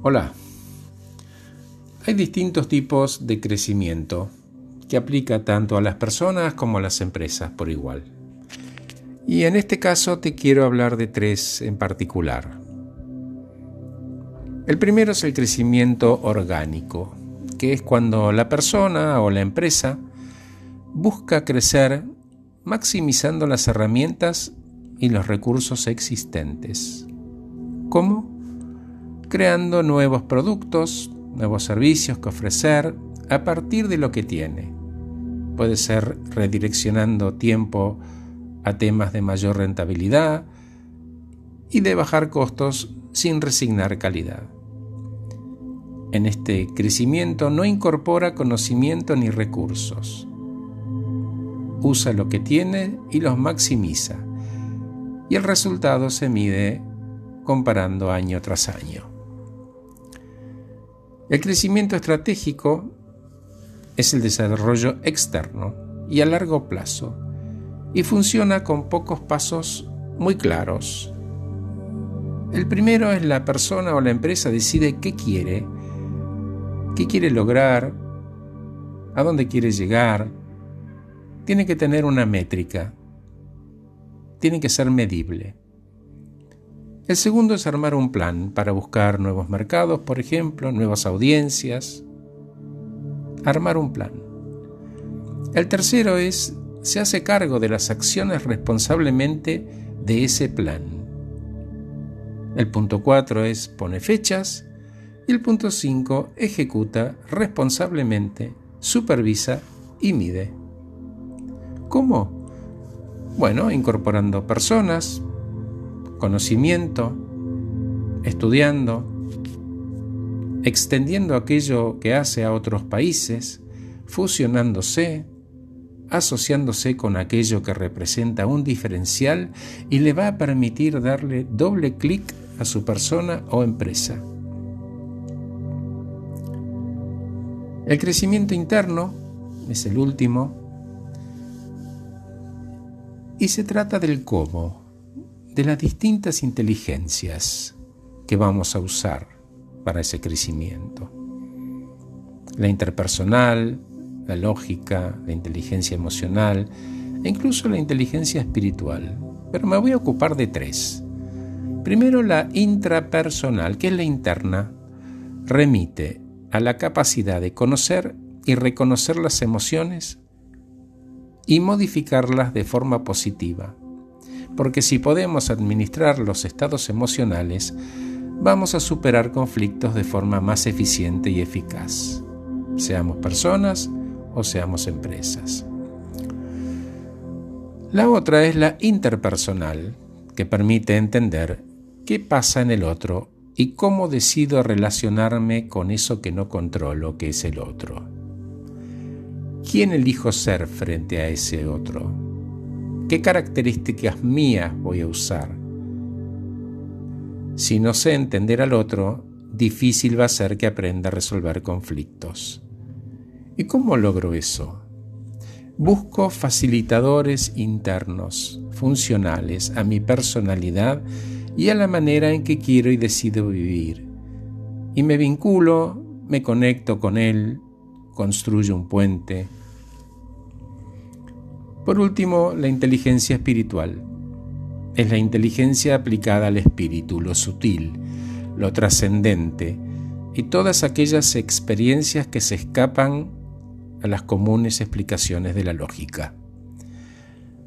Hola. Hay distintos tipos de crecimiento que aplica tanto a las personas como a las empresas por igual. Y en este caso te quiero hablar de tres en particular. El primero es el crecimiento orgánico, que es cuando la persona o la empresa busca crecer maximizando las herramientas y los recursos existentes. ¿Cómo? Creando nuevos productos, nuevos servicios que ofrecer a partir de lo que tiene. Puede ser redireccionando tiempo a temas de mayor rentabilidad y de bajar costos sin resignar calidad. En este crecimiento no incorpora conocimiento ni recursos. Usa lo que tiene y los maximiza. Y el resultado se mide comparando año tras año. El crecimiento estratégico es el desarrollo externo y a largo plazo y funciona con pocos pasos muy claros. El primero es la persona o la empresa decide qué quiere qué quiere lograr, a dónde quiere llegar. Tiene que tener una métrica, tiene que ser medible. El segundo es armar un plan para buscar nuevos mercados, por ejemplo, nuevas audiencias. Armar un plan. El tercero es, se hace cargo de las acciones responsablemente de ese plan. El punto cuatro es, pone fechas y el punto 5 ejecuta responsablemente, supervisa y mide. ¿Cómo? Bueno, incorporando personas, conocimiento, estudiando, extendiendo aquello que hace a otros países, fusionándose, asociándose con aquello que representa un diferencial y le va a permitir darle doble clic a su persona o empresa. El crecimiento interno es el último y se trata del cómo, de las distintas inteligencias que vamos a usar para ese crecimiento. La interpersonal, la lógica, la inteligencia emocional e incluso la inteligencia espiritual. Pero me voy a ocupar de tres. Primero la intrapersonal, que es la interna, remite a la capacidad de conocer y reconocer las emociones y modificarlas de forma positiva. Porque si podemos administrar los estados emocionales, vamos a superar conflictos de forma más eficiente y eficaz, seamos personas o seamos empresas. La otra es la interpersonal, que permite entender qué pasa en el otro y cómo decido relacionarme con eso que no controlo, que es el otro. ¿Quién elijo ser frente a ese otro? ¿Qué características mías voy a usar? Si no sé entender al otro, difícil va a ser que aprenda a resolver conflictos. ¿Y cómo logro eso? Busco facilitadores internos, funcionales a mi personalidad y a la manera en que quiero y decido vivir. Y me vinculo, me conecto con Él, construyo un puente. Por último, la inteligencia espiritual. Es la inteligencia aplicada al espíritu, lo sutil, lo trascendente y todas aquellas experiencias que se escapan a las comunes explicaciones de la lógica.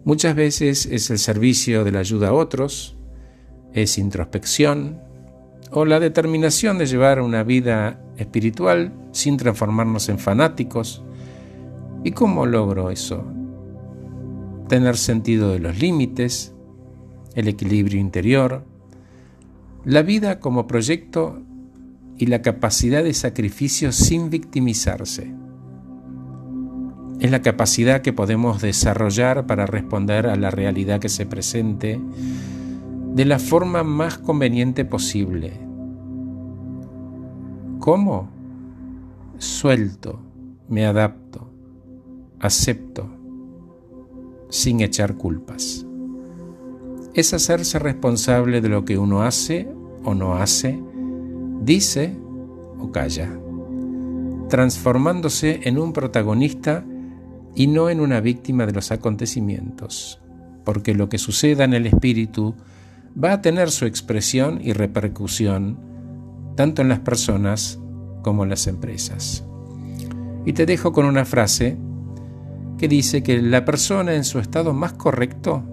Muchas veces es el servicio de la ayuda a otros, es introspección o la determinación de llevar una vida espiritual sin transformarnos en fanáticos. ¿Y cómo logro eso? Tener sentido de los límites, el equilibrio interior, la vida como proyecto y la capacidad de sacrificio sin victimizarse. Es la capacidad que podemos desarrollar para responder a la realidad que se presente de la forma más conveniente posible. ¿Cómo? Suelto, me adapto, acepto, sin echar culpas. Es hacerse responsable de lo que uno hace o no hace, dice o calla, transformándose en un protagonista y no en una víctima de los acontecimientos, porque lo que suceda en el espíritu va a tener su expresión y repercusión tanto en las personas como en las empresas. Y te dejo con una frase que dice que la persona en su estado más correcto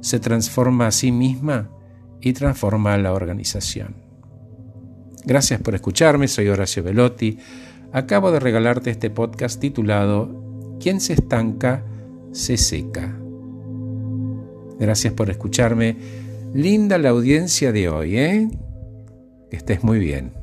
se transforma a sí misma y transforma a la organización. Gracias por escucharme, soy Horacio Velotti. Acabo de regalarte este podcast titulado Quien se estanca, se seca. Gracias por escucharme. Linda la audiencia de hoy, ¿eh? Que estés muy bien.